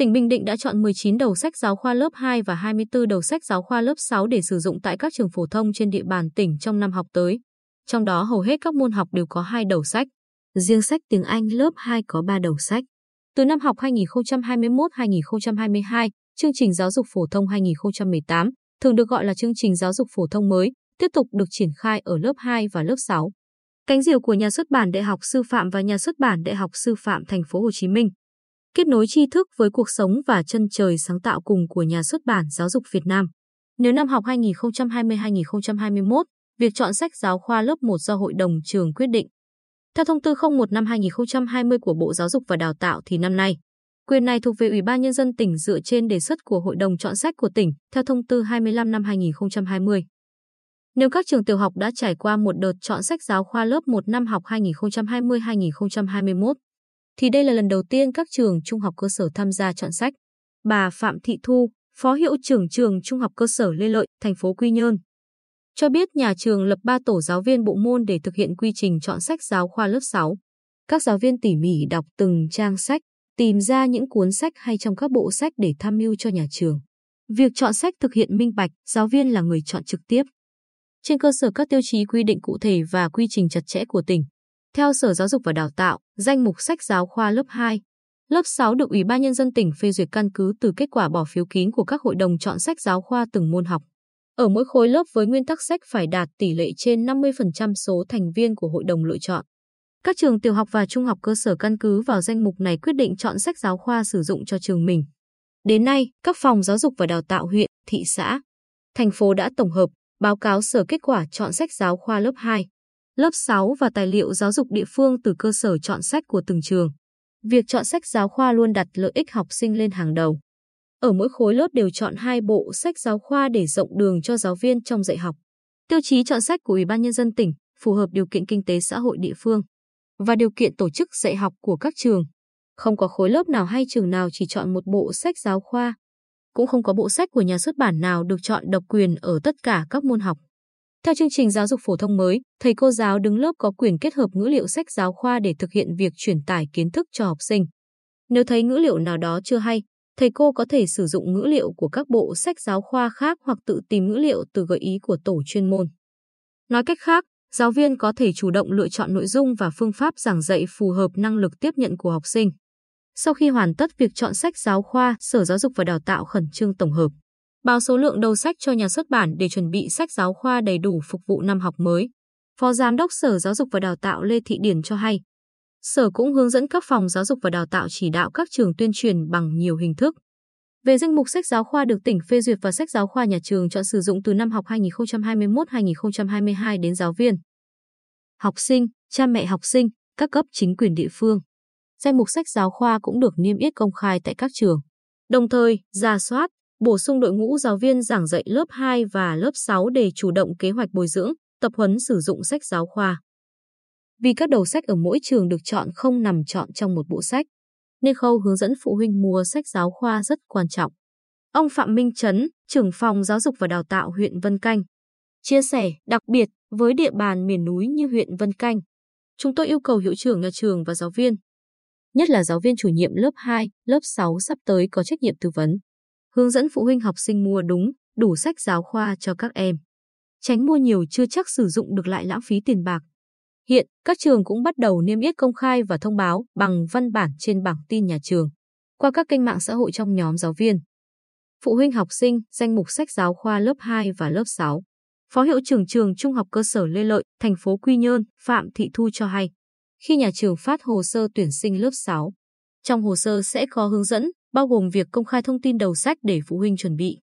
tỉnh Bình Định đã chọn 19 đầu sách giáo khoa lớp 2 và 24 đầu sách giáo khoa lớp 6 để sử dụng tại các trường phổ thông trên địa bàn tỉnh trong năm học tới. Trong đó hầu hết các môn học đều có hai đầu sách. Riêng sách tiếng Anh lớp 2 có 3 đầu sách. Từ năm học 2021-2022, chương trình giáo dục phổ thông 2018, thường được gọi là chương trình giáo dục phổ thông mới, tiếp tục được triển khai ở lớp 2 và lớp 6. Cánh diều của nhà xuất bản Đại học Sư phạm và nhà xuất bản Đại học Sư phạm Thành phố Hồ Chí Minh. Kết nối tri thức với cuộc sống và chân trời sáng tạo cùng của nhà xuất bản Giáo dục Việt Nam. Nếu năm học 2020-2021, việc chọn sách giáo khoa lớp 1 do hội đồng trường quyết định. Theo thông tư 01 năm 2020 của Bộ Giáo dục và Đào tạo thì năm nay, quyền này thuộc về Ủy ban Nhân dân tỉnh dựa trên đề xuất của Hội đồng chọn sách của tỉnh theo thông tư 25 năm 2020. Nếu các trường tiểu học đã trải qua một đợt chọn sách giáo khoa lớp 1 năm học 2020-2021, thì đây là lần đầu tiên các trường trung học cơ sở tham gia chọn sách. Bà Phạm Thị Thu, Phó Hiệu trưởng trường Trung học cơ sở Lê Lợi, thành phố Quy Nhơn, cho biết nhà trường lập 3 tổ giáo viên bộ môn để thực hiện quy trình chọn sách giáo khoa lớp 6. Các giáo viên tỉ mỉ đọc từng trang sách, tìm ra những cuốn sách hay trong các bộ sách để tham mưu cho nhà trường. Việc chọn sách thực hiện minh bạch, giáo viên là người chọn trực tiếp. Trên cơ sở các tiêu chí quy định cụ thể và quy trình chặt chẽ của tỉnh. Theo Sở Giáo dục và Đào tạo, danh mục sách giáo khoa lớp 2, lớp 6 được Ủy ban Nhân dân tỉnh phê duyệt căn cứ từ kết quả bỏ phiếu kín của các hội đồng chọn sách giáo khoa từng môn học. Ở mỗi khối lớp với nguyên tắc sách phải đạt tỷ lệ trên 50% số thành viên của hội đồng lựa chọn. Các trường tiểu học và trung học cơ sở căn cứ vào danh mục này quyết định chọn sách giáo khoa sử dụng cho trường mình. Đến nay, các phòng giáo dục và đào tạo huyện, thị xã, thành phố đã tổng hợp, báo cáo sở kết quả chọn sách giáo khoa lớp 2, lớp 6 và tài liệu giáo dục địa phương từ cơ sở chọn sách của từng trường. Việc chọn sách giáo khoa luôn đặt lợi ích học sinh lên hàng đầu. Ở mỗi khối lớp đều chọn hai bộ sách giáo khoa để rộng đường cho giáo viên trong dạy học. Tiêu chí chọn sách của Ủy ban Nhân dân tỉnh phù hợp điều kiện kinh tế xã hội địa phương và điều kiện tổ chức dạy học của các trường. Không có khối lớp nào hay trường nào chỉ chọn một bộ sách giáo khoa. Cũng không có bộ sách của nhà xuất bản nào được chọn độc quyền ở tất cả các môn học. Theo chương trình giáo dục phổ thông mới, thầy cô giáo đứng lớp có quyền kết hợp ngữ liệu sách giáo khoa để thực hiện việc truyền tải kiến thức cho học sinh. Nếu thấy ngữ liệu nào đó chưa hay, thầy cô có thể sử dụng ngữ liệu của các bộ sách giáo khoa khác hoặc tự tìm ngữ liệu từ gợi ý của tổ chuyên môn. Nói cách khác, giáo viên có thể chủ động lựa chọn nội dung và phương pháp giảng dạy phù hợp năng lực tiếp nhận của học sinh. Sau khi hoàn tất việc chọn sách giáo khoa, Sở Giáo dục và Đào tạo khẩn trương tổng hợp, báo số lượng đầu sách cho nhà xuất bản để chuẩn bị sách giáo khoa đầy đủ phục vụ năm học mới. Phó Giám đốc Sở Giáo dục và Đào tạo Lê Thị Điển cho hay, Sở cũng hướng dẫn các phòng giáo dục và đào tạo chỉ đạo các trường tuyên truyền bằng nhiều hình thức. Về danh mục sách giáo khoa được tỉnh phê duyệt và sách giáo khoa nhà trường chọn sử dụng từ năm học 2021-2022 đến giáo viên, học sinh, cha mẹ học sinh, các cấp chính quyền địa phương. Danh mục sách giáo khoa cũng được niêm yết công khai tại các trường. Đồng thời, ra soát, bổ sung đội ngũ giáo viên giảng dạy lớp 2 và lớp 6 để chủ động kế hoạch bồi dưỡng, tập huấn sử dụng sách giáo khoa vì các đầu sách ở mỗi trường được chọn không nằm chọn trong một bộ sách, nên khâu hướng dẫn phụ huynh mua sách giáo khoa rất quan trọng. Ông Phạm Minh Trấn, trưởng phòng giáo dục và đào tạo huyện Vân Canh, chia sẻ đặc biệt với địa bàn miền núi như huyện Vân Canh, chúng tôi yêu cầu hiệu trưởng nhà trường và giáo viên, nhất là giáo viên chủ nhiệm lớp 2, lớp 6 sắp tới có trách nhiệm tư vấn, hướng dẫn phụ huynh học sinh mua đúng, đủ sách giáo khoa cho các em. Tránh mua nhiều chưa chắc sử dụng được lại lãng phí tiền bạc, Hiện, các trường cũng bắt đầu niêm yết công khai và thông báo bằng văn bản trên bảng tin nhà trường, qua các kênh mạng xã hội trong nhóm giáo viên. Phụ huynh học sinh, danh mục sách giáo khoa lớp 2 và lớp 6. Phó hiệu trưởng trường Trung học cơ sở Lê Lợi, thành phố Quy Nhơn, Phạm Thị Thu cho hay, khi nhà trường phát hồ sơ tuyển sinh lớp 6, trong hồ sơ sẽ có hướng dẫn, bao gồm việc công khai thông tin đầu sách để phụ huynh chuẩn bị.